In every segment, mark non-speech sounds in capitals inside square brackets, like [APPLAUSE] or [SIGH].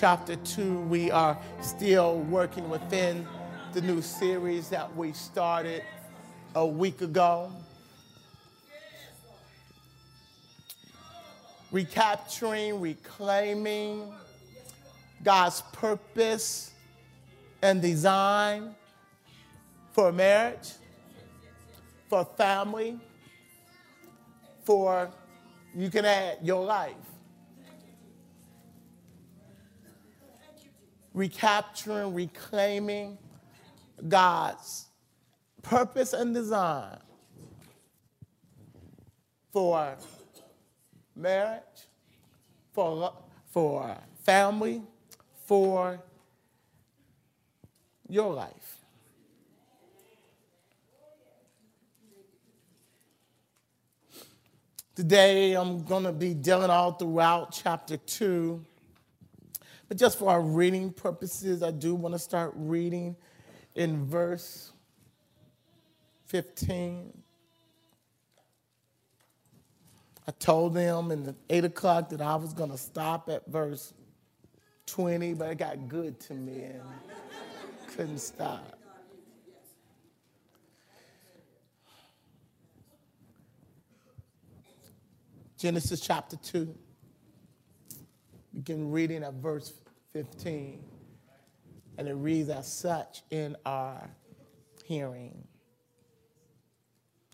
chapter 2. We are still working within the new series that we started a week ago. Recapturing, reclaiming God's purpose and design for marriage, for family, for you can add your life. Recapturing, reclaiming God's purpose and design for marriage, for, for family, for your life. Today, I'm going to be dealing all throughout chapter 2. But just for our reading purposes, I do want to start reading in verse 15. I told them in the 8 o'clock that I was going to stop at verse 20, but it got good to me and couldn't stop. Genesis chapter 2. Begin reading at verse 15. And it reads as such in our hearing.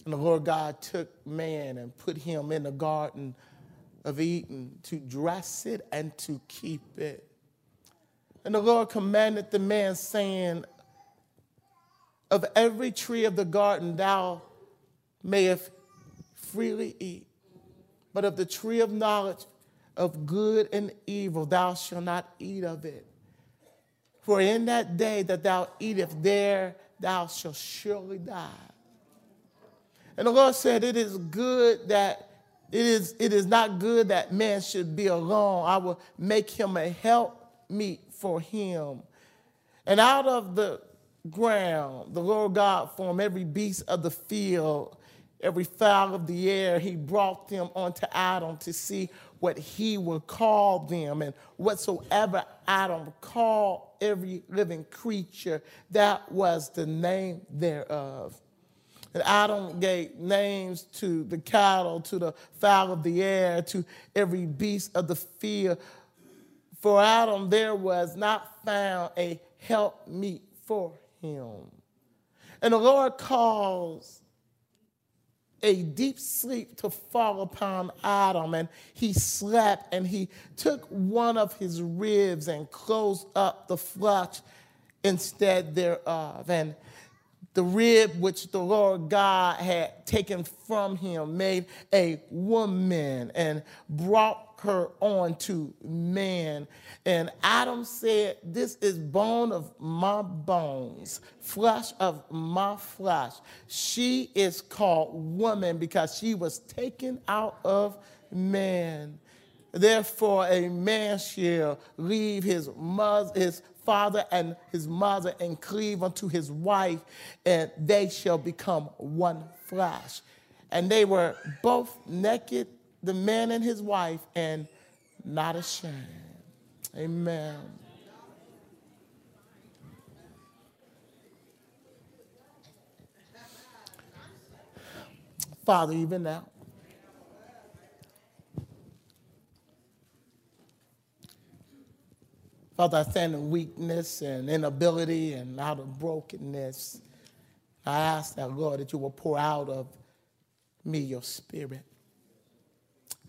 And the Lord God took man and put him in the garden of Eden to dress it and to keep it. And the Lord commanded the man, saying, Of every tree of the garden thou mayest freely eat, but of the tree of knowledge of good and evil thou shalt not eat of it. For in that day that thou eatest, there thou shalt surely die. And the Lord said, It is good that it is, it is not good that man should be alone. I will make him a help meet for him. And out of the ground, the Lord God formed every beast of the field every fowl of the air, he brought them unto Adam to see what he would call them. And whatsoever Adam called every living creature, that was the name thereof. And Adam gave names to the cattle, to the fowl of the air, to every beast of the field. For Adam there was not found a helpmeet for him. And the Lord calls a deep sleep to fall upon Adam, and he slept, and he took one of his ribs and closed up the flesh instead thereof. And the rib which the Lord God had taken from him made a woman and brought her on to man. And Adam said, This is bone of my bones, flesh of my flesh. She is called woman because she was taken out of man. Therefore, a man shall leave his, mother, his father and his mother and cleave unto his wife, and they shall become one flesh. And they were both naked the man and his wife and not ashamed. Amen. Father, even now, Father, I stand in weakness and inability and out of brokenness. I ask that, Lord, that you will pour out of me your spirit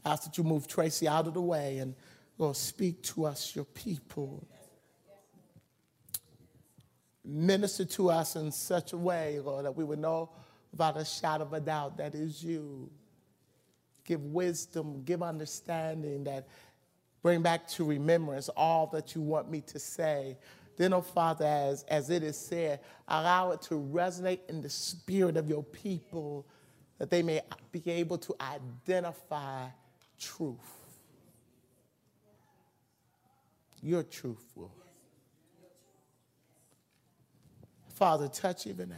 I ask that you move Tracy out of the way and, Lord, speak to us, your people. Minister to us in such a way, Lord, that we would know without a shadow of a doubt that is you. Give wisdom, give understanding that bring back to remembrance all that you want me to say. Then, oh Father, as, as it is said, allow it to resonate in the spirit of your people that they may be able to identify truth. Your truth, Lord. Father, touch even now.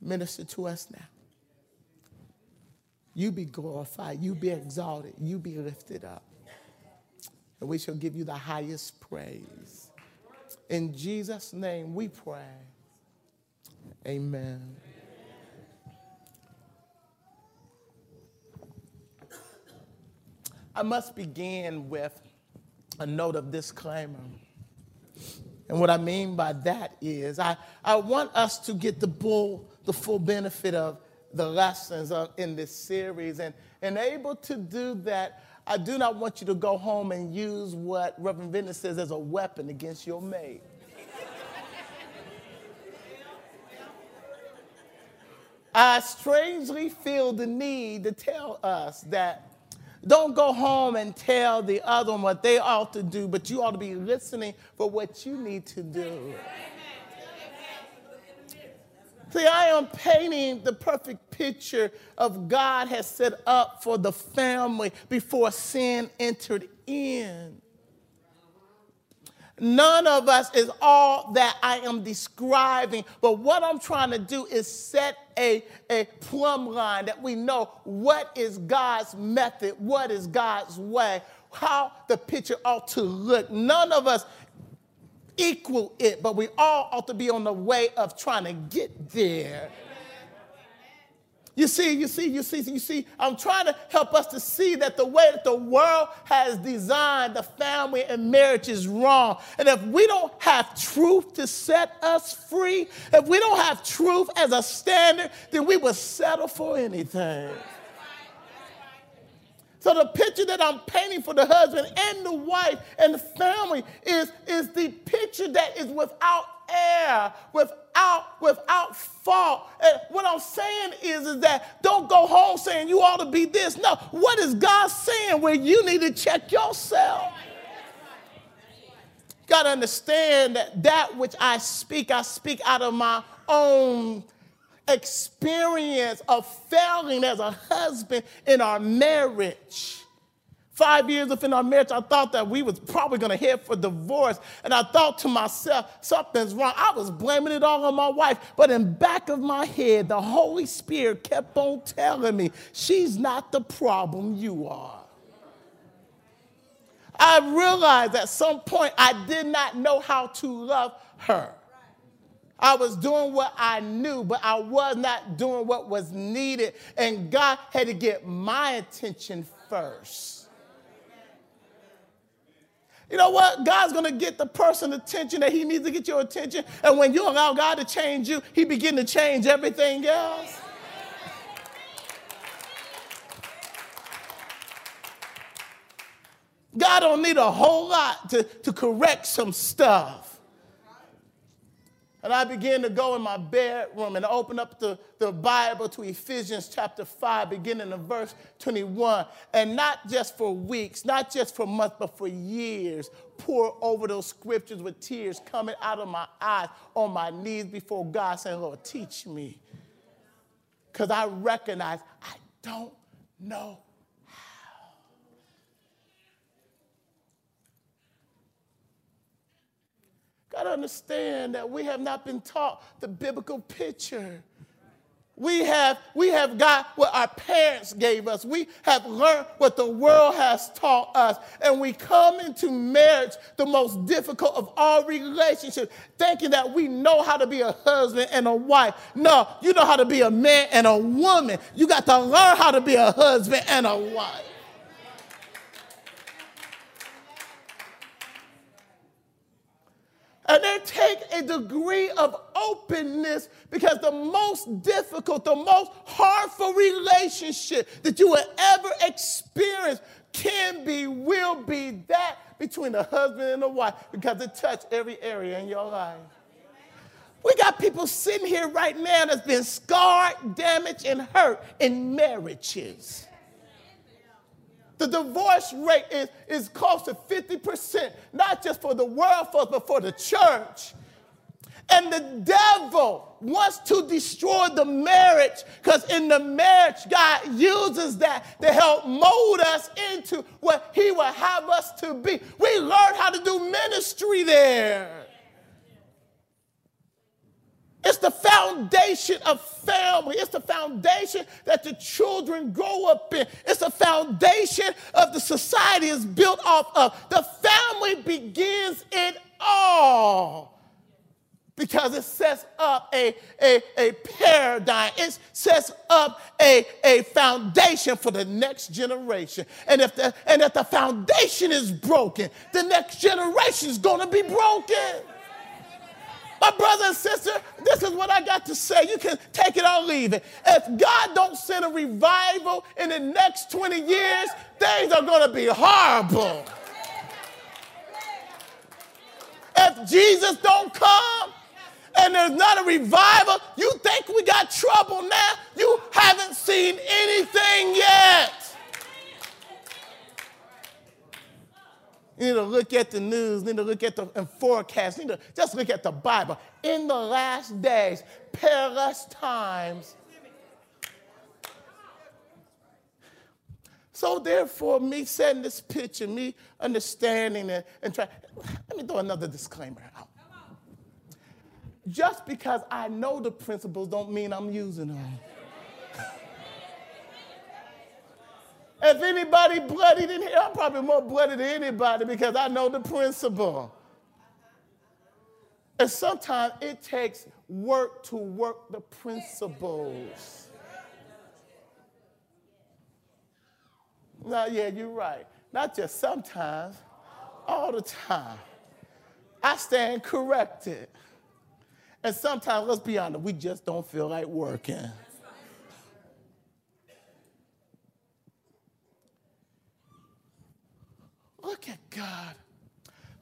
Minister to us now. You be glorified. You be exalted. You be lifted up. and we shall give you the highest praise. In Jesus' name we pray. Amen. I must begin with a note of disclaimer. And what I mean by that is, I, I want us to get the full, the full benefit of the lessons in this series. And, and able to do that, I do not want you to go home and use what Reverend Vinny says as a weapon against your mate. I strangely feel the need to tell us that don't go home and tell the other one what they ought to do, but you ought to be listening for what you need to do. See, I am painting the perfect picture of God has set up for the family before sin entered in. None of us is all that I am describing, but what I'm trying to do is set a, a plumb line that we know what is God's method, what is God's way, how the picture ought to look. None of us equal it, but we all ought to be on the way of trying to get there. You see, you see, you see, you see, I'm trying to help us to see that the way that the world has designed the family and marriage is wrong. And if we don't have truth to set us free, if we don't have truth as a standard, then we will settle for anything. So the picture that I'm painting for the husband and the wife and the family is, is the picture that is without error, without, without fault. And what I'm saying is, is that don't go home saying you ought to be this. No, what is God saying where you need to check yourself? Got to understand that that which I speak, I speak out of my own experience of failing as a husband in our marriage. Five years within our marriage, I thought that we was probably going to head for divorce. And I thought to myself, something's wrong. I was blaming it all on my wife. But in back of my head, the Holy Spirit kept on telling me, she's not the problem, you are. I realized at some point I did not know how to love her. I was doing what I knew, but I was not doing what was needed. And God had to get my attention first. You know what? God's going to get the person attention that he needs to get your attention. And when you allow God to change you, he begin to change everything else. God don't need a whole lot to, to correct some stuff. And I began to go in my bedroom and open up the, the Bible to Ephesians chapter 5, beginning in verse 21. And not just for weeks, not just for months, but for years, pour over those scriptures with tears coming out of my eyes on my knees before God, saying, Lord, teach me. Because I recognize I don't know got to understand that we have not been taught the biblical picture. We have, we have got what our parents gave us. We have learned what the world has taught us. And we come into marriage, the most difficult of all relationships, thinking that we know how to be a husband and a wife. No, you know how to be a man and a woman. You got to learn how to be a husband and a wife. And they take a degree of openness because the most difficult, the most hurtful relationship that you will ever experience can be, will be that between a husband and a wife because it touches every area in your life. We got people sitting here right now that's been scarred, damaged, and hurt in marriages. The divorce rate is, is close to 50%, not just for the world folks, but for the church. And the devil wants to destroy the marriage because in the marriage, God uses that to help mold us into what He will have us to be. We learn how to do ministry there. It's the foundation of family. It's the foundation that the children grow up in. It's the foundation of the society is built off of. The family begins it all because it sets up a, a, a paradigm. It sets up a, a foundation for the next generation. And if the, and if the foundation is broken, the next generation is going to be broken. My brother and sister, this is what I got to say. You can take it or leave it. If God don't send a revival in the next 20 years, things are going to be horrible. If Jesus don't come, and there's not a revival, you think we got trouble now? You haven't seen anything yet. You need to look at the news, you need to look at the and forecast, you need to just look at the Bible. In the last days, perilous times. So therefore, me setting this picture, me understanding it and trying, let me throw another disclaimer out just because I know the principles don't mean I'm using them. If anybody bloodied in here, I'm probably more bloody than anybody because I know the principle. And sometimes it takes work to work the principles. Now, yeah, you're right. Not just sometimes, all the time. I stand corrected. And sometimes, let's be honest, we just don't feel like working. Look at God.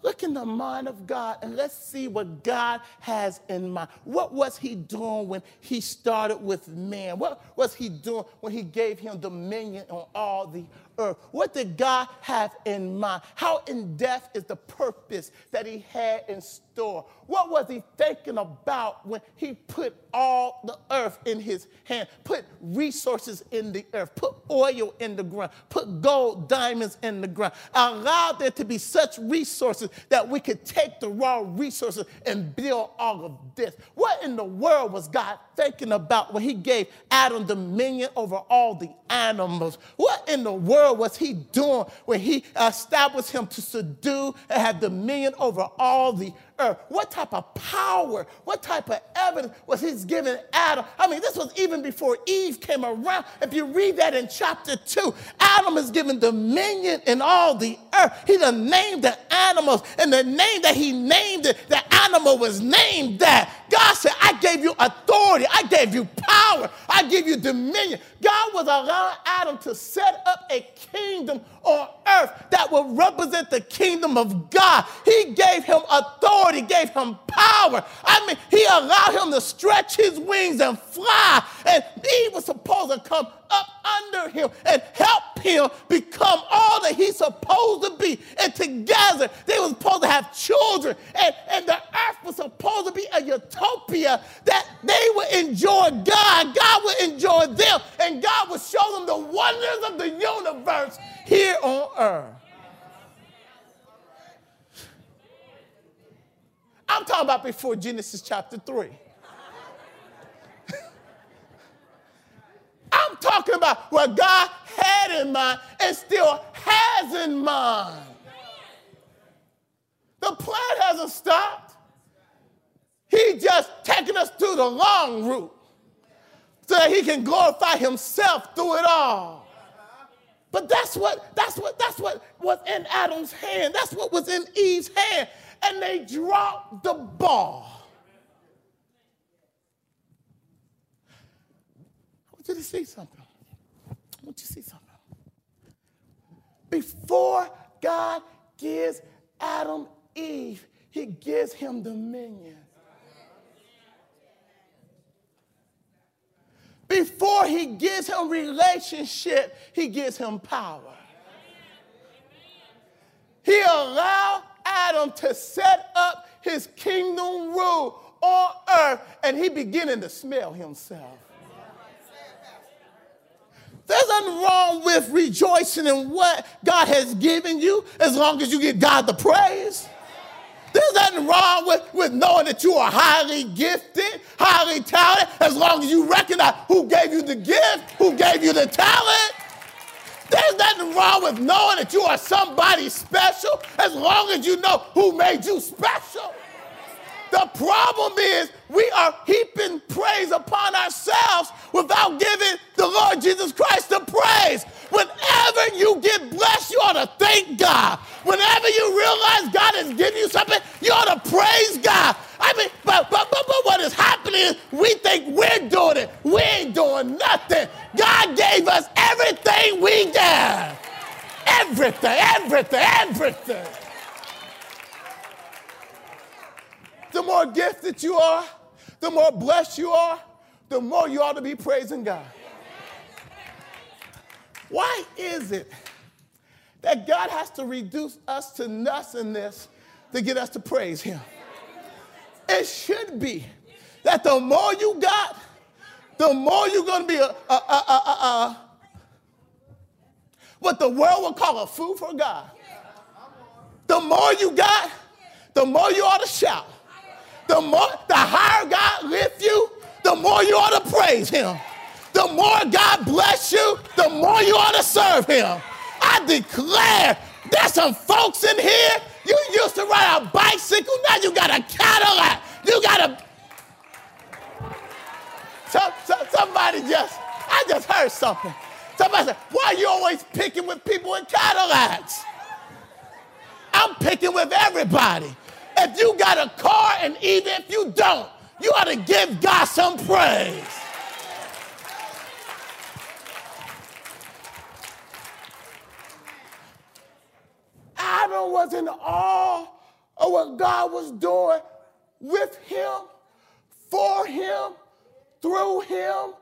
Look in the mind of God and let's see what God has in mind. What was he doing when he started with man? What was he doing when he gave him dominion on all the earth? What did God have in mind? How in depth is the purpose that he had in store? What was he thinking about when he put all the earth in his hand, put resources in the earth, put oil in the ground, put gold, diamonds in the ground, allowed there to be such resources that we could take the raw resources and build all of this? What in the world was God thinking about when he gave Adam dominion over all the animals? What in the world was he doing when he established him to subdue and have dominion over all the earth? What type of power, what type of evidence was he giving Adam? I mean, this was even before Eve came around. If you read that in chapter 2, Adam is given dominion in all the earth. He done named the animals, and the name that he named it, the animal was named that. God said, I gave you authority, I gave you power, I give you dominion. God was allowing Adam to set up a kingdom on earth that will represent the kingdom of God. He gave him authority, gave him power. I mean, he allowed him to stretch his wings and fly. And he was supposed to come up under him and help him become all that he's supposed to be. And together, they were supposed to have children. And, and the earth was supposed to be a utopia that they would enjoy God. God would enjoy them. And God would show them the wonders of the universe here on earth. I'm talking about before Genesis chapter 3. [LAUGHS] I'm talking about what God had in mind and still has in mind. The plan hasn't stopped. He just taking us through the long route so that he can glorify himself through it all. But that's what that's what that's what was in Adam's hand. That's what was in Eve's hand. And they dropped the ball. I want you to see something. I want you to see something. Before God gives Adam Eve, he gives him dominion. Before he gives him relationship, he gives him power. He allowed Adam to set up his kingdom rule on earth, and he beginning to smell himself. There's nothing wrong with rejoicing in what God has given you as long as you give God the praise. There's nothing wrong with, with knowing that you are highly gifted, highly talented, as long as you recognize who gave you the gift, who gave you the talent. There's nothing wrong with knowing that you are somebody special, as long as you know who made you special. The problem is we are heaping praise upon ourselves without giving the Lord Jesus Christ the praise. Whenever you get blessed, you ought to thank God. Whenever you realize God has given you something, you ought to praise God. I mean, but, but, but, but what is happening is we think we're doing it. We ain't doing nothing. God gave us everything we got. Everything, everything, everything. the more gifted you are, the more blessed you are, the more you ought to be praising God. Why is it that God has to reduce us to nothingness to get us to praise Him? It should be that the more you got, the more you're going to be a, a, a, a, what the world would call a fool for God. The more you got, the more you ought to shout the more the higher God lifts you, the more you ought to praise him. The more God bless you, the more you ought to serve him. I declare there's some folks in here. You used to ride a bicycle, now you got a Cadillac. You got a so, so, somebody just, I just heard something. Somebody said, why are you always picking with people in Cadillacs? I'm picking with everybody. If you got a car, and even if you don't, you ought to give God some praise. Adam was in awe of what God was doing with him, for him, through him,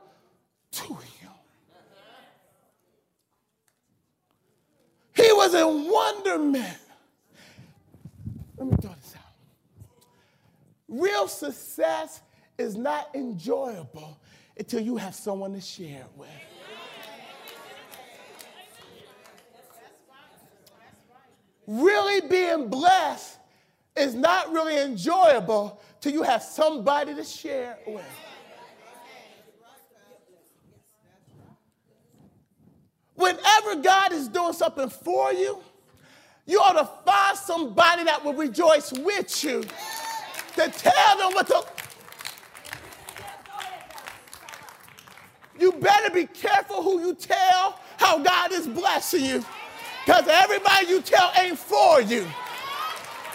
to him. He was in wonderment. Let me throw this out. Real success is not enjoyable until you have someone to share it with. Really being blessed is not really enjoyable till you have somebody to share with. Whenever God is doing something for you, you ought to find somebody that will rejoice with you to tell them what to. You better be careful who you tell how God is blessing you. Because everybody you tell ain't for you.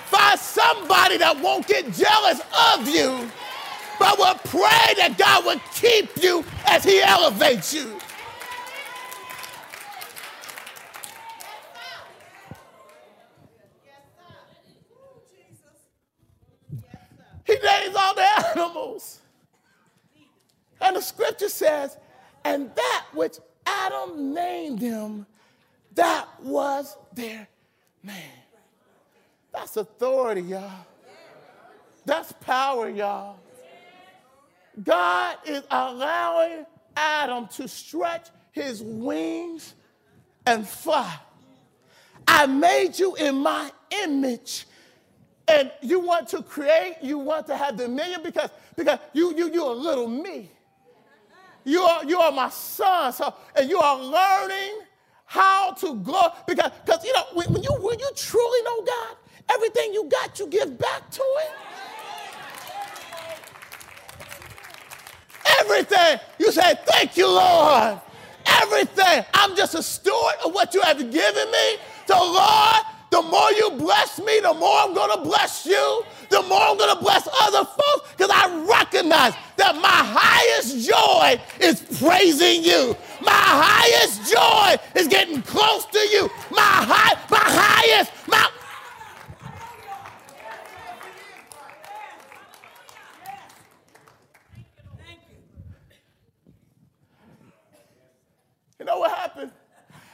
Find somebody that won't get jealous of you, but will pray that God will keep you as He elevates you. He names all the animals. And the scripture says, and that which Adam named them, that was their name. That's authority, y'all. That's power, y'all. God is allowing Adam to stretch his wings and fly. I made you in my image and you want to create, you want to have dominion because, because you, you, you're a little me. You are, you are my son. So, and you are learning how to go Because, because you know, when, you, when you truly know God, everything you got, you give back to it. Everything. You say, thank you, Lord. Everything. I'm just a steward of what you have given me. So, Lord, the more you bless me, the more I'm going to bless you. The more I'm going to bless other folks because I recognize that my highest joy is praising you. My highest joy is getting close to you. My high, my highest, my You know what happened?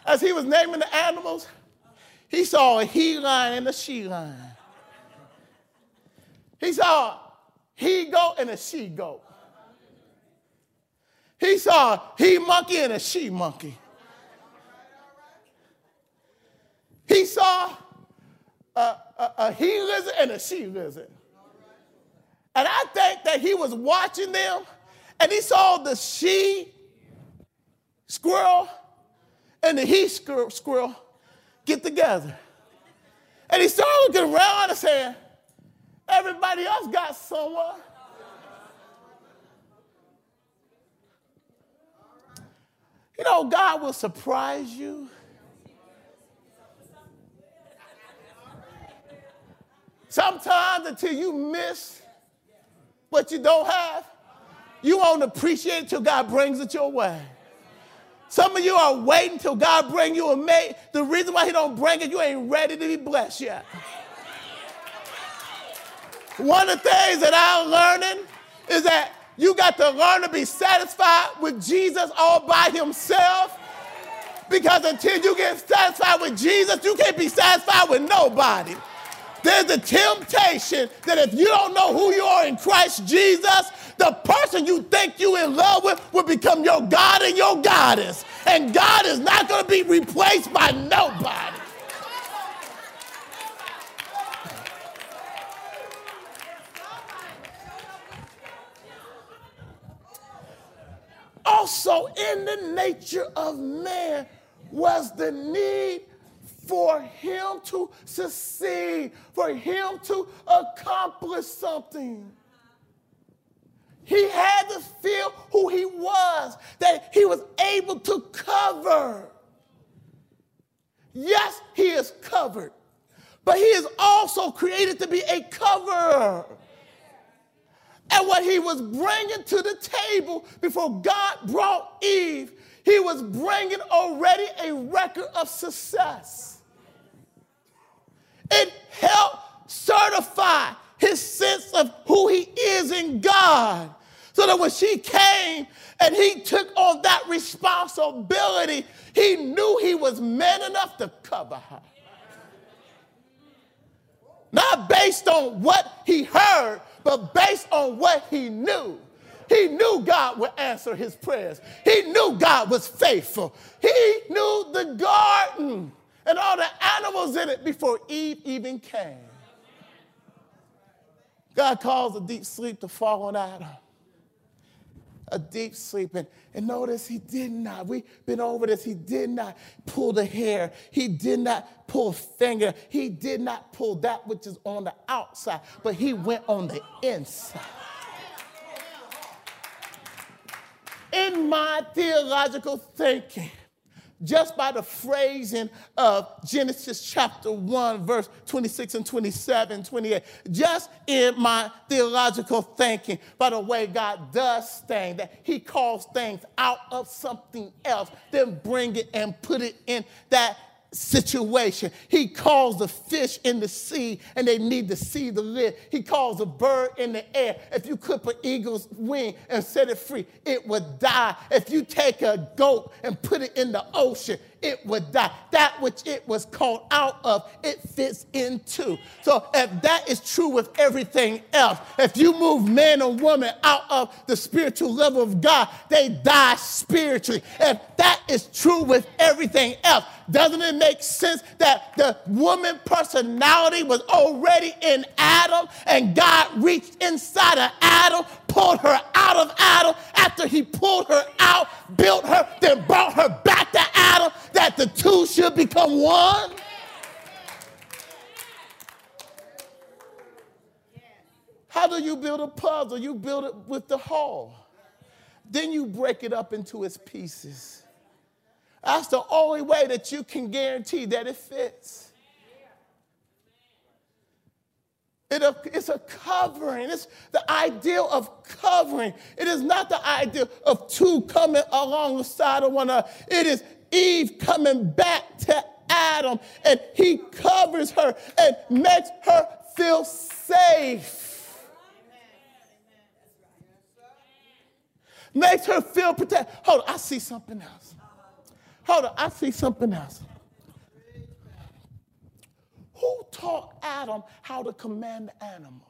As he was naming the animals, he saw a he lion and a she lion. He saw a he goat and a she goat. He saw a he monkey and a she monkey. He saw a, a, a he lizard and a she lizard. And I think that he was watching them and he saw the she squirrel and the he squirrel get together. And he started looking around and saying, Everybody else got someone. You know, God will surprise you. Sometimes until you miss what you don't have, you won't appreciate it until God brings it your way. Some of you are waiting till God bring you a mate. The reason why he don't bring it, you ain't ready to be blessed yet. One of the things that I'm learning is that you got to learn to be satisfied with Jesus all by himself. Because until you get satisfied with Jesus, you can't be satisfied with nobody. There's a temptation that if you don't know who you are in Christ Jesus, the person you think you're in love with will become your God and your goddess. And God is not going to be replaced by nobody. Also, in the nature of man was the need for him to succeed, for him to accomplish something. He had to feel who he was, that he was able to cover. Yes, he is covered, but he is also created to be a coverer. And what he was bringing to the table before God brought Eve, he was bringing already a record of success. It helped certify his sense of who he is in God. So that when she came and he took on that responsibility, he knew he was man enough to cover her. Not based on what he heard, but based on what he knew. He knew God would answer his prayers. He knew God was faithful. He knew the garden and all the animals in it before Eve even came. God caused a deep sleep to fall on Adam. A deep sleep. And, and notice he did not, we've been over this, he did not pull the hair. He did not pull a finger. He did not pull that which is on the outside, but he went on the inside. In my theological thinking, just by the phrasing of Genesis chapter 1, verse 26 and 27, 28. Just in my theological thinking, by the way God does things, that He calls things out of something else, then bring it and put it in that situation. He calls the fish in the sea and they need to see the lid. He calls a bird in the air. If you clip an eagle's wing and set it free, it would die. If you take a goat and put it in the ocean, it would die. That which it was called out of, it fits into. So if that is true with everything else, if you move man or woman out of the spiritual level of God, they die spiritually. If that is true with everything else, doesn't it make sense that the woman personality was already in Adam and God reached inside of Adam, pulled her out of Adam. After he pulled her out, built her, then brought her back to Adam, that the two should become one? How do you build a puzzle? You build it with the whole. Then you break it up into its pieces. That's the only way that you can guarantee that it fits. It, it's a covering. It's the ideal of covering. It is not the idea of two coming alongside of one another. It is Eve coming back to Adam, and he covers her and makes her feel safe. Makes her feel protected. Hold on, I see something else. Hold on, I see something else. Who taught Adam how to command animals?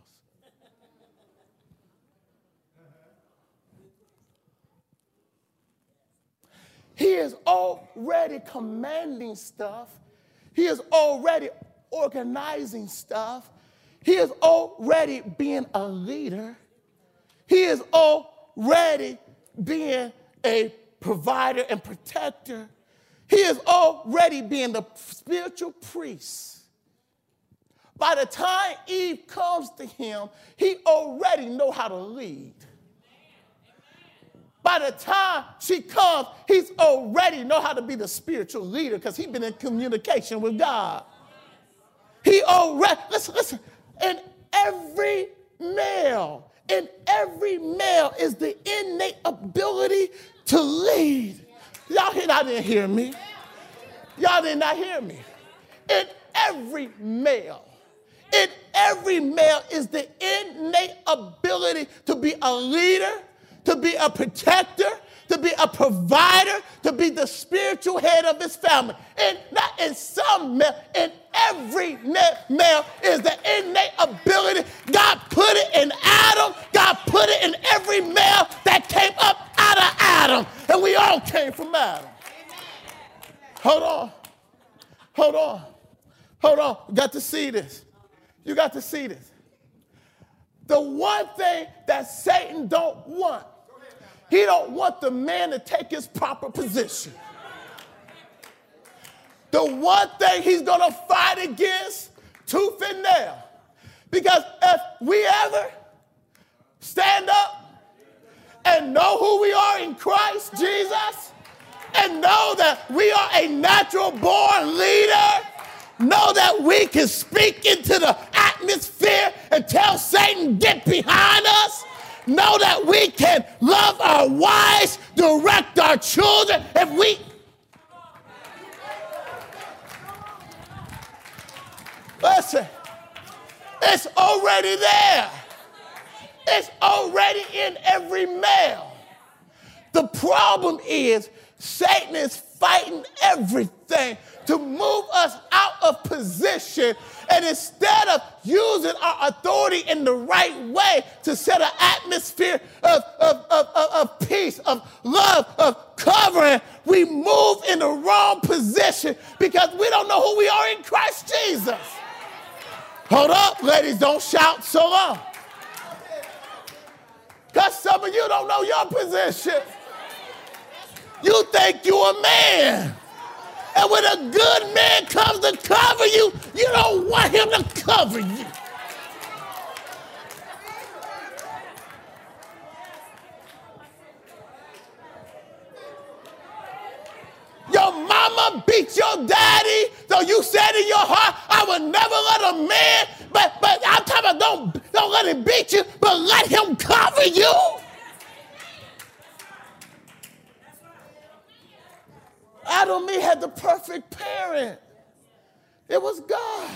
He is already commanding stuff. He is already organizing stuff. He is already being a leader. He is already being a provider and protector. He is already being the spiritual priest. By the time Eve comes to him, he already know how to lead. By the time she comes, he's already know how to be the spiritual leader because he's been in communication with God. He already, listen, listen, in every male, in every male is the innate ability to lead. Y'all, y'all didn't hear me. Y'all did not hear me. In every male, in every male is the innate ability to be a leader, to be a protector, to be a provider, to be the spiritual head of his family. And not in some male, in every male is the innate ability. God put it in Adam, God put it in every male that came up out of Adam. And we all came from Adam. Hold on. Hold on. Hold on. You got to see this. You got to see this. The one thing that Satan don't want, he don't want the man to take his proper position. The one thing he's to fight against, tooth and nail. Because if we ever stand up and know who we are in Christ Jesus and know that we are a natural born leader, know that we can speak into the atmosphere and tell Satan, get behind us. Know that we can love our wives, direct our children. If we listen, it's already there. It's already in every male. The problem is Satan is fighting everything to move us position. And instead of using our authority in the right way to set an atmosphere of, of, of, of, of peace, of love, of covering, we move in the wrong position because we don't know who we are in Christ Jesus. Hold up, ladies, don't shout so long. Because some of you don't know your position. You think you're a man. And when a good man comes to cover you, you don't want him to cover you. Your mama beat your daddy, so you said in your heart, I would never let a man, but but I'm talking about don't, don't let him beat you, but let him cover you. Adam and had the perfect parent. It was God.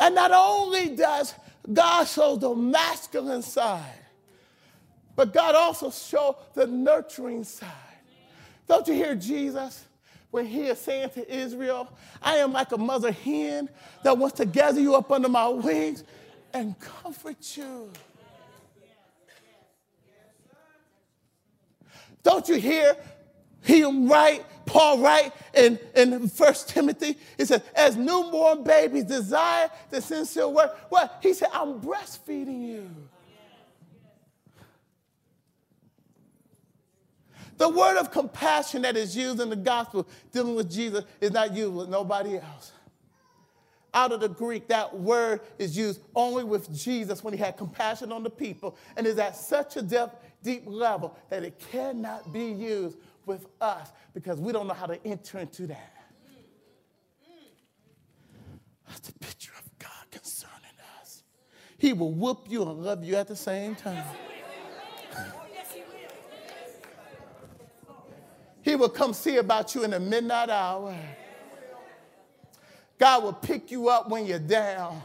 And not only does God show the masculine side, but God also show the nurturing side. Don't you hear Jesus when he is saying to Israel, I am like a mother hen that wants to gather you up under my wings and comfort you. Don't you hear him write, Paul write in, in 1 Timothy? He said, as newborn babies desire the sincere word. What? He said, I'm breastfeeding you. The word of compassion that is used in the gospel dealing with Jesus is not used with nobody else. Out of the Greek, that word is used only with Jesus when he had compassion on the people and is at such a depth deep level that it cannot be used with us because we don't know how to enter into that. That's a picture of God concerning us. He will whoop you and love you at the same time. He will come see about you in the midnight hour. God will pick you up when you're down.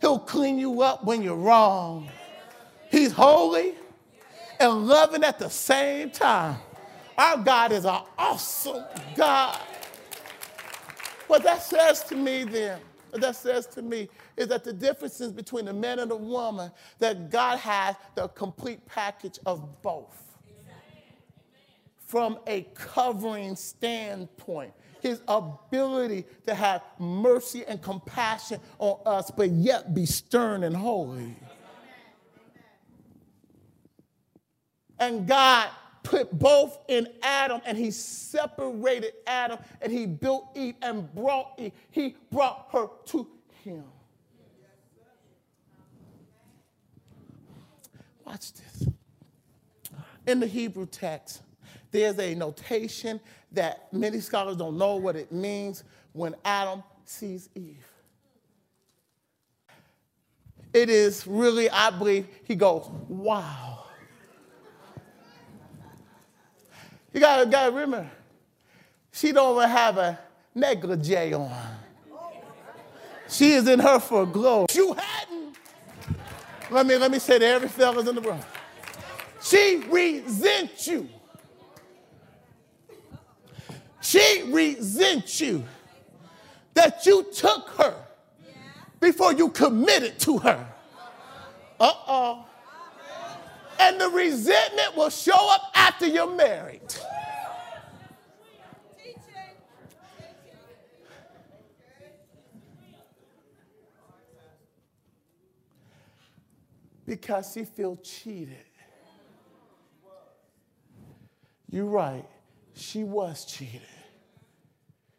He'll clean you up when you're wrong. He's holy and loving at the same time. Our God is an awesome God. What that says to me then, what that says to me is that the differences between the man and the woman, that God has the complete package of both. From a covering standpoint, his ability to have mercy and compassion on us, but yet be stern and holy. And God put both in Adam and he separated Adam and he built Eve and brought Eve. He brought her to him. Watch this. In the Hebrew text, there's a notation that many scholars don't know what it means when Adam sees Eve. It is really, I believe, he goes, wow. You gotta, gotta remember, she don't even have a negligee on. She is in her for glory. You hadn't. Let me, let me say to every fellas in the room. She resents you. She resents you that you took her before you committed to her. Uh oh. And the resentment will show up after you're married. Because she feel cheated. You're right. She was cheated.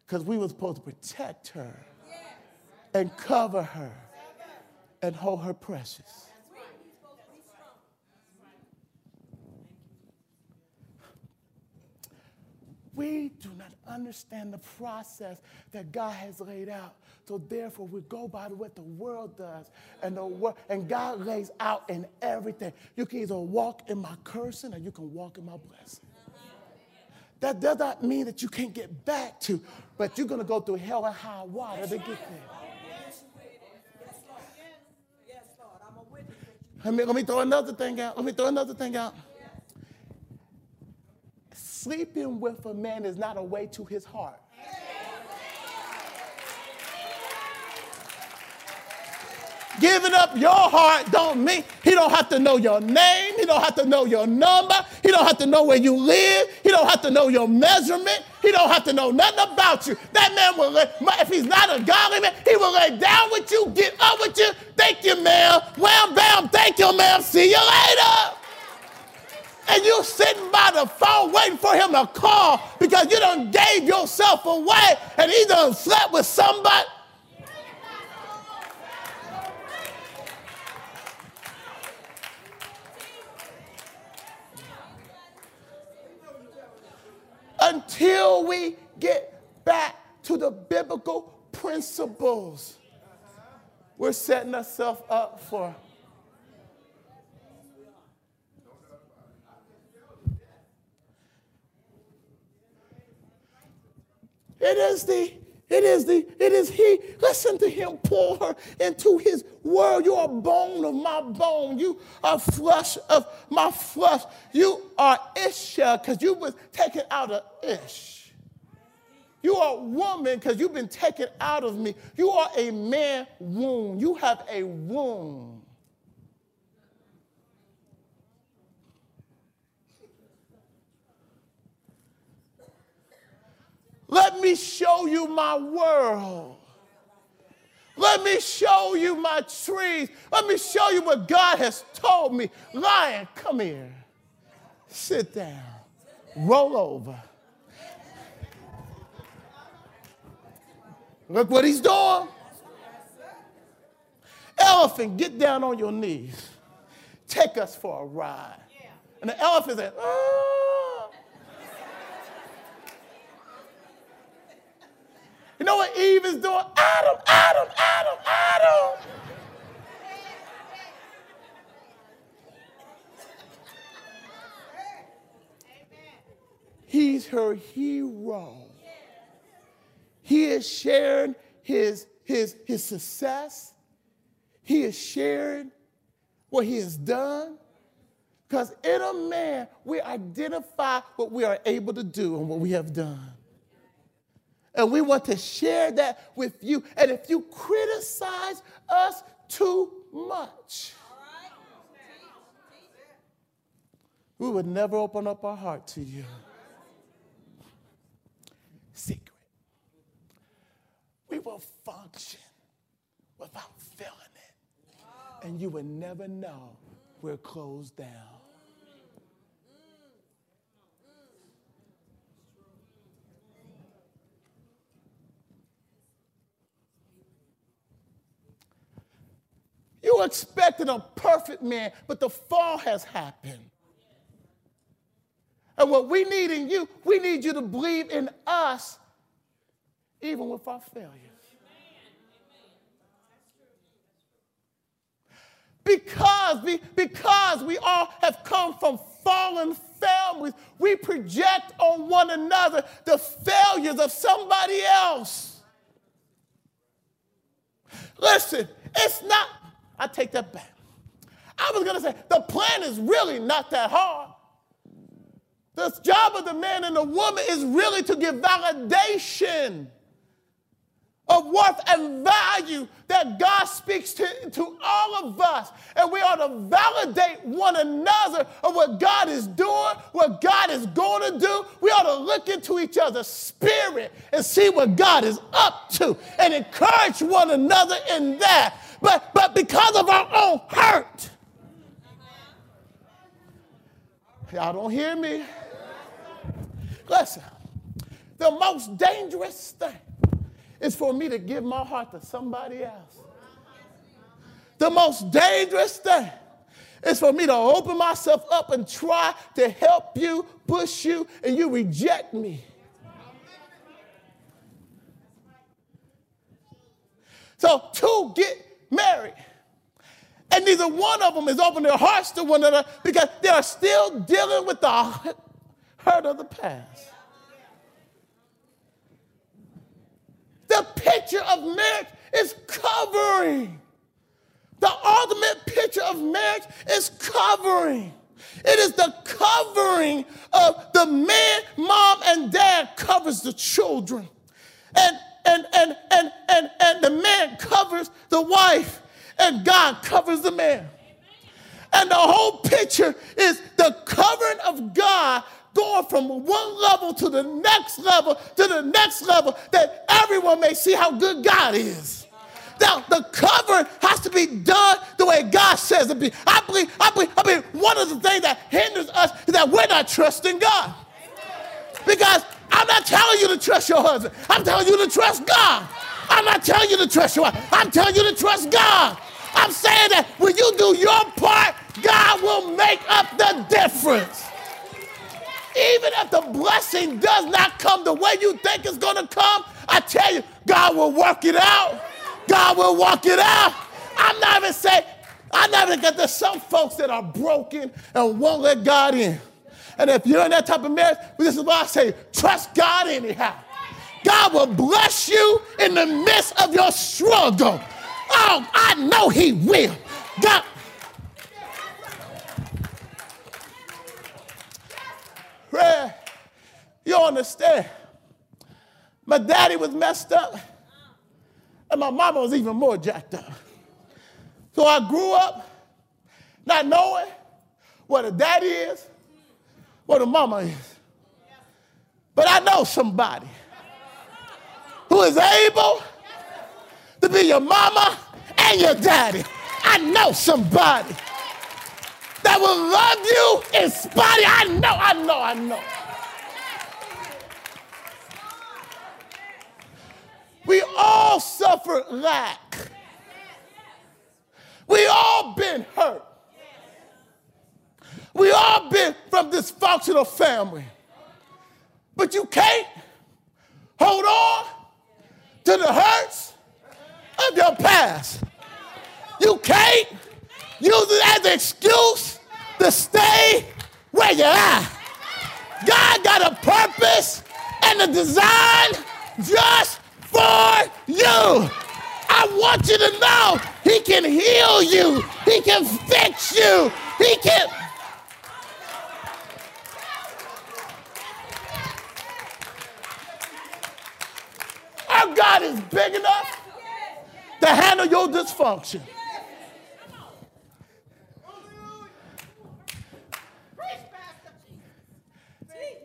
Because we were supposed to protect her and cover her and hold her precious. We do not understand the process that God has laid out. So therefore, we go by what the world does, and the wor- and God lays out in everything. You can either walk in my cursing or you can walk in my blessing. That does not mean that you can't get back to, but you're going to go through hell and high water to get there. Let me, let me throw another thing out. Let me throw another thing out. Sleeping with a man is not a way to his heart. Giving up your heart don't mean he don't have to know your name. He don't have to know your number. He don't have to know where you live. He don't have to know your measurement. He don't have to know nothing about you. That man will, if he's not a godly man, he will lay down with you, get up with you. Thank you, ma'am. Wham, bam. Thank you, ma'am. See you later. And you sitting by the phone waiting for him to call because you done gave yourself away and he done slept with somebody. Until we get back to the biblical principles. We're setting ourselves up for. It is the it is the, it is he. Listen to him pour her into his world. You are bone of my bone. You are flesh of my flesh. You are Isha because you was taken out of Ish. You are woman because you've been taken out of me. You are a man womb. You have a womb. Let me show you my world. Let me show you my trees. Let me show you what God has told me. Lion, come here. Sit down. Roll over. Look what he's doing. Elephant, get down on your knees. Take us for a ride. And the elephant said, oh. You know what Eve is doing? Adam, Adam, Adam, Adam. He's her hero. He is sharing his, his, his success. He is sharing what he has done. Because in a man, we identify what we are able to do and what we have done. And we want to share that with you. And if you criticize us too much, we would never open up our heart to you. Secret. we will function without feeling it. And you would never know we're closed down. You expected a perfect man, but the fall has happened. And what we need in you, we need you to believe in us, even with our failures. Because we, because we all have come from fallen families, we project on one another the failures of somebody else. Listen, it's not I take that back. I was going to say, the plan is really not that hard. The job of the man and the woman is really to give validation of worth and value that God speaks to, to all of us. And we ought to validate one another of what God is doing, what God is going to do. We ought to look into each other's spirit and see what God is up to and encourage one another in that but, but because of our own hurt. Y'all don't hear me? Listen, the most dangerous thing is for me to give my heart to somebody else. The most dangerous thing is for me to open myself up and try to help you, push you, and you reject me. So, to get married. And neither one of them is opening their hearts to one another because they are still dealing with the hurt of the past. The picture of marriage is covering. The ultimate picture of marriage is covering. It is the covering of the man, mom, and dad covers the children. And and, and, and, and, and the man covers the wife, and God covers the man. And the whole picture is the covering of God going from one level to the next level to the next level that everyone may see how good God is. Now, the covering has to be done the way God says it be. I believe, I believe, I believe one of the things that hinders us is that we're not trusting God. Because I'm not telling you to trust your husband. I'm telling you to trust God. I'm not telling you to trust your wife. I'm telling you to trust God. I'm saying that when you do your part, God will make up the difference. Even if the blessing does not come the way you think it's going to come, I tell you, God will work it out. God will work it out. I'm not even saying, I'm not even get there's some folks that are broken and won't let God in. And if you're in that type of marriage, this is why I say, trust God anyhow. God will bless you in the midst of your struggle. Oh, I know He will. God. You understand? My daddy was messed up, and my mama was even more jacked up. So I grew up not knowing what a daddy is what a mama is. But I know somebody who is able to be your mama and your daddy. I know somebody that will love you in spite. I know, I know, I know. We all suffer lack. We all been hurt. We all been from dysfunctional family. But you can't hold on to the hurts of your past. You can't use it as an excuse to stay where you're. God got a purpose and a design just for you. I want you to know He can heal you, He can fix you, He can Our God is big enough to handle your dysfunction.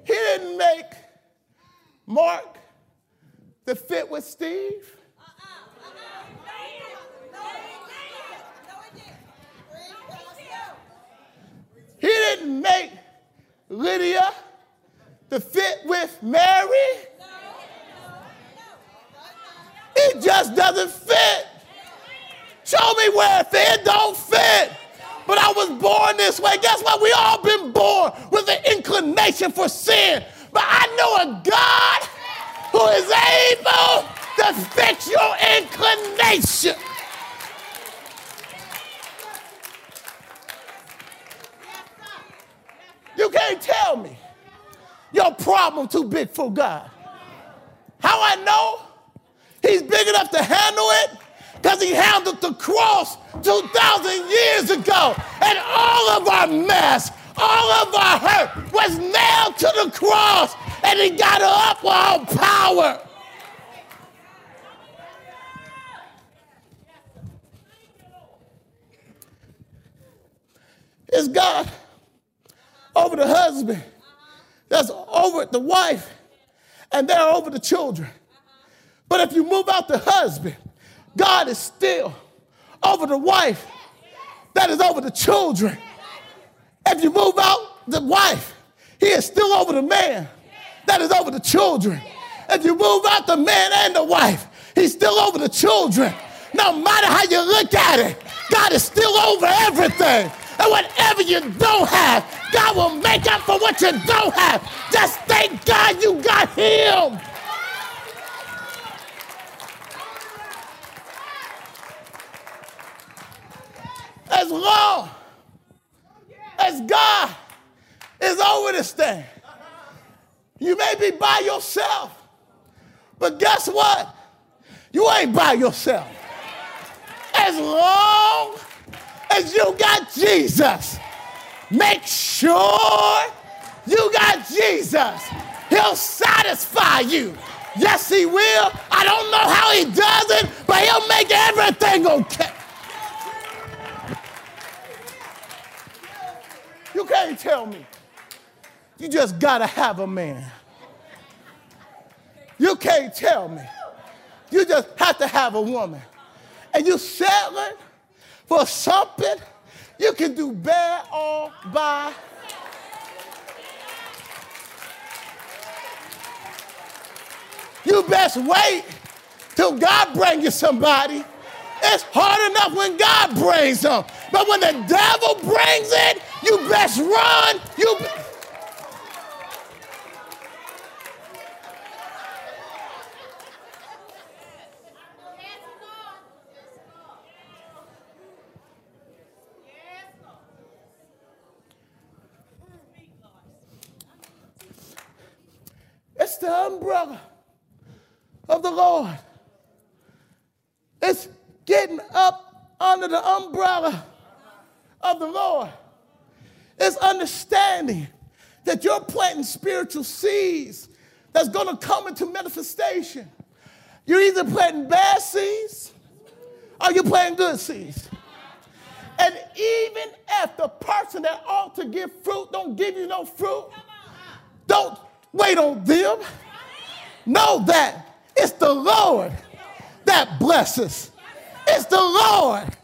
He didn't make Mark to fit with Steve. He didn't make Lydia to fit with Mary. Show me where it fit. It don't fit. But I was born this way. Guess what? We all been born with an inclination for sin. But I know a God who is able to fix your inclination. You can't tell me your problem too big for God. How I know he's big enough to handle it? Because he handled the cross 2,000 years ago. And all of our mess, all of our hurt was nailed to the cross. And he got up with all power. It's God over the husband, that's over the wife, and they're over the children. But if you move out the husband, God is still over the wife, that is over the children. If you move out the wife, he is still over the man, that is over the children. If you move out the man and the wife, he's still over the children. No matter how you look at it, God is still over everything. And whatever you don't have, God will make up for what you don't have. Just thank God you got Him. As long as God is over this thing, you may be by yourself, but guess what? You ain't by yourself. As long as you got Jesus, make sure you got Jesus. He'll satisfy you. Yes, he will. I don't know how he does it, but he'll make everything okay. You can't tell me. You just gotta have a man. You can't tell me. You just have to have a woman. And you settling for something you can do bad all by. You best wait till God brings you somebody. It's hard enough when God brings them. But when the devil brings it, you best run. You It's the umbrella of the Lord. It's getting up under the umbrella of the Lord. It's understanding that you're planting spiritual seeds that's going to come into manifestation. You're either planting bad seeds or you're planting good seeds. And even if the person that ought to give fruit don't give you no fruit, don't wait on them. Know that it's the Lord that blesses. It's the Lord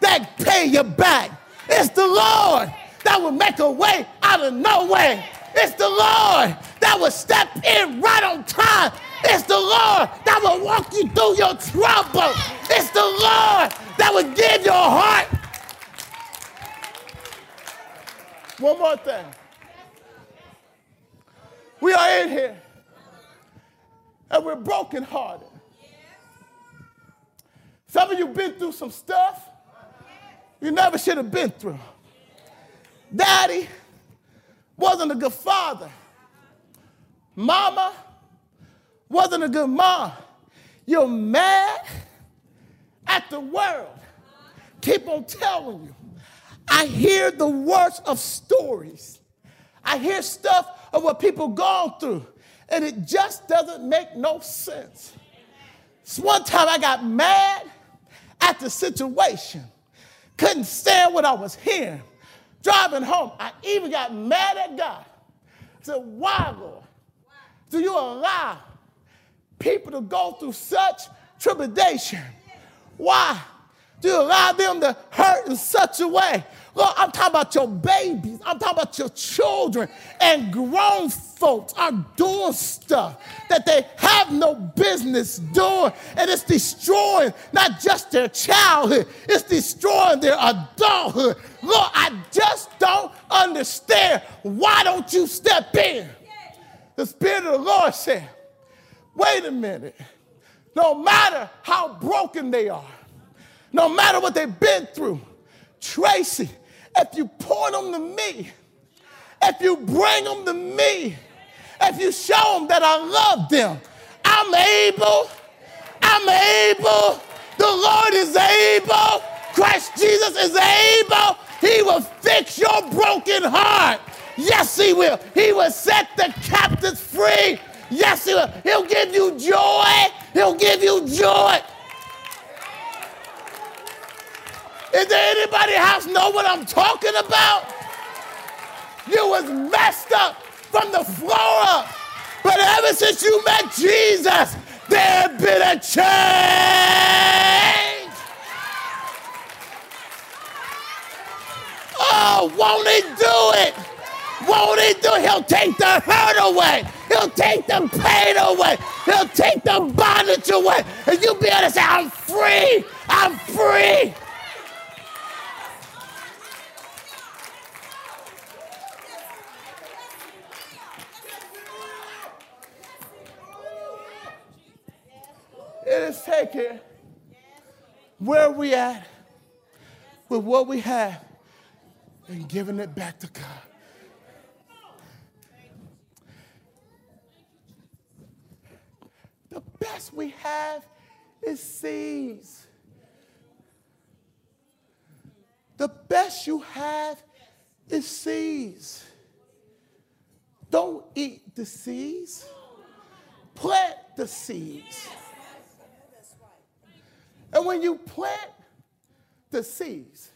that pay you back. It's the Lord that will make a way out of no way. It's the Lord that will step in right on time. It's the Lord that will walk you through your trouble. It's the Lord that will give your heart. One more thing. We are in here and we're brokenhearted. Some of you been through some stuff you never should have been through. Daddy wasn't a good father. Mama wasn't a good mom. You're mad at the world. Keep on telling you. I hear the worst of stories. I hear stuff of what people gone through, and it just doesn't make no sense. So one time I got mad at the situation, couldn't stand what I was hearing. Driving home, I even got mad at God. I said, Why, Lord, do you allow people to go through such tribulation? Why You allow them to hurt in such a way? Lord, I'm talking about your babies. I'm talking about your children and grown folks are doing stuff that they have no business doing. And it's destroying not just their childhood, it's destroying their adulthood. Lord, I just don't understand. Why don't you step in? The Spirit of the Lord said, wait a minute. No matter how broken they are, no matter what they've been through, Tracy, if you point them to me, if you bring them to me, if you show them that I love them, I'm able, I'm able, the Lord is able, Christ Jesus is able, He will fix your broken heart. Yes, He will. He will set the captives free. Yes, He will. He'll give you joy. He'll give you joy. Is there anybody else know what I'm talking about? You was messed up from the floor up. But ever since you met Jesus, there been a change. Oh, won't he do it? Won't he do it? He'll take the hurt away. He'll take the pain away. He'll take the bondage away. And you'll be able to say, I'm free. I'm free. It is taking where we at with what we have and giving it back to God. The best we have is seeds. The best you have is seeds. Don't eat the seeds. Plant the seeds. And when you plant the seeds,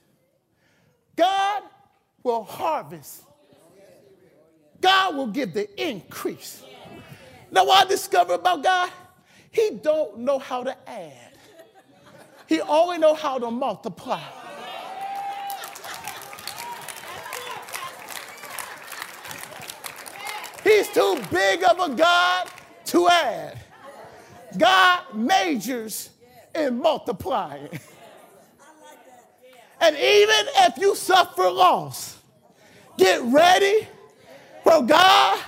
God will harvest. God will give the increase. Now, what I discovered about God, He don't know how to add. He only know how to multiply. He's too big of a God to add. God majors in multiplying. And even if you suffer loss, get ready for God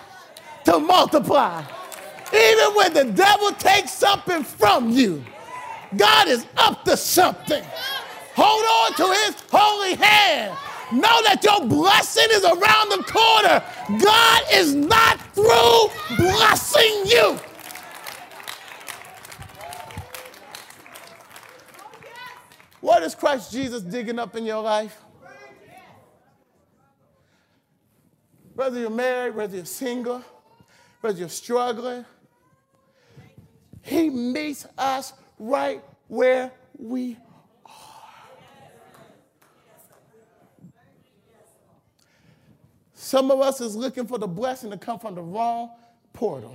to multiply. Even when the devil takes something from you, God is up to something. Hold on to his holy hand. Know that your blessing is around the corner. God is not through blessing you. What is Christ Jesus digging up in your life? Whether you're married, whether you're single, whether you're struggling, He meets us right where we are. Some of us is looking for the blessing to come from the wrong portal.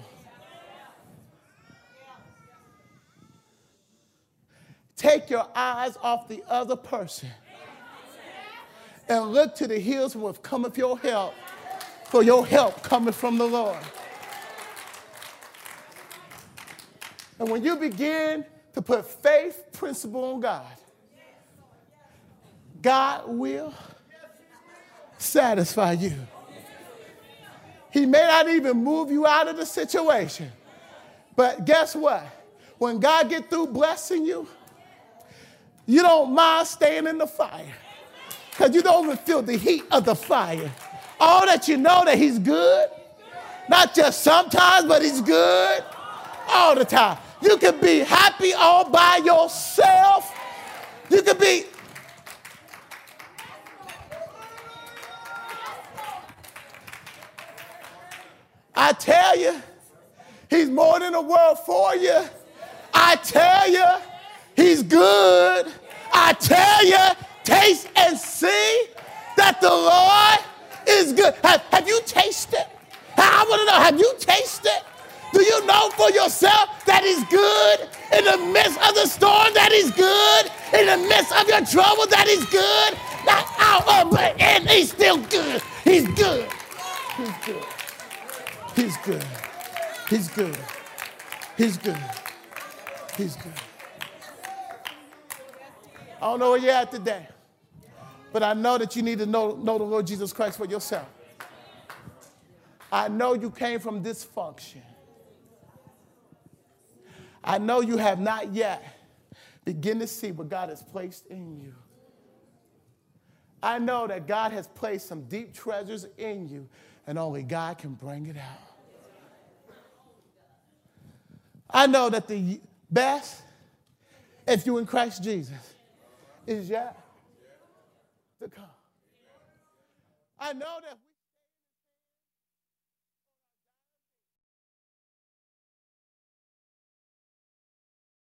Take your eyes off the other person and look to the hills which cometh your help, for your help cometh from the Lord. And when you begin to put faith principle on God, God will satisfy you. He may not even move you out of the situation. But guess what? When God get through blessing you, you don't mind staying in the fire because you don't even feel the heat of the fire. All that you know that he's good, not just sometimes, but he's good all the time. You can be happy all by yourself. You can be. I tell you, he's more than a world for you. I tell you, He's good. I tell you, taste and see that the Lord is good. Have, have you tasted? I want to know, have you tasted Do you know for yourself that He's good in the midst of the storm? That He's good in the midst of your trouble? That He's good, not out of it, and He's still good. He's good. He's good. He's good. He's good. He's good. He's good. I don't know where you're at today, but I know that you need to know, know the Lord Jesus Christ for yourself. I know you came from dysfunction. I know you have not yet begin to see what God has placed in you. I know that God has placed some deep treasures in you, and only God can bring it out. I know that the best, if you in Christ Jesus, is yet to come. I know that.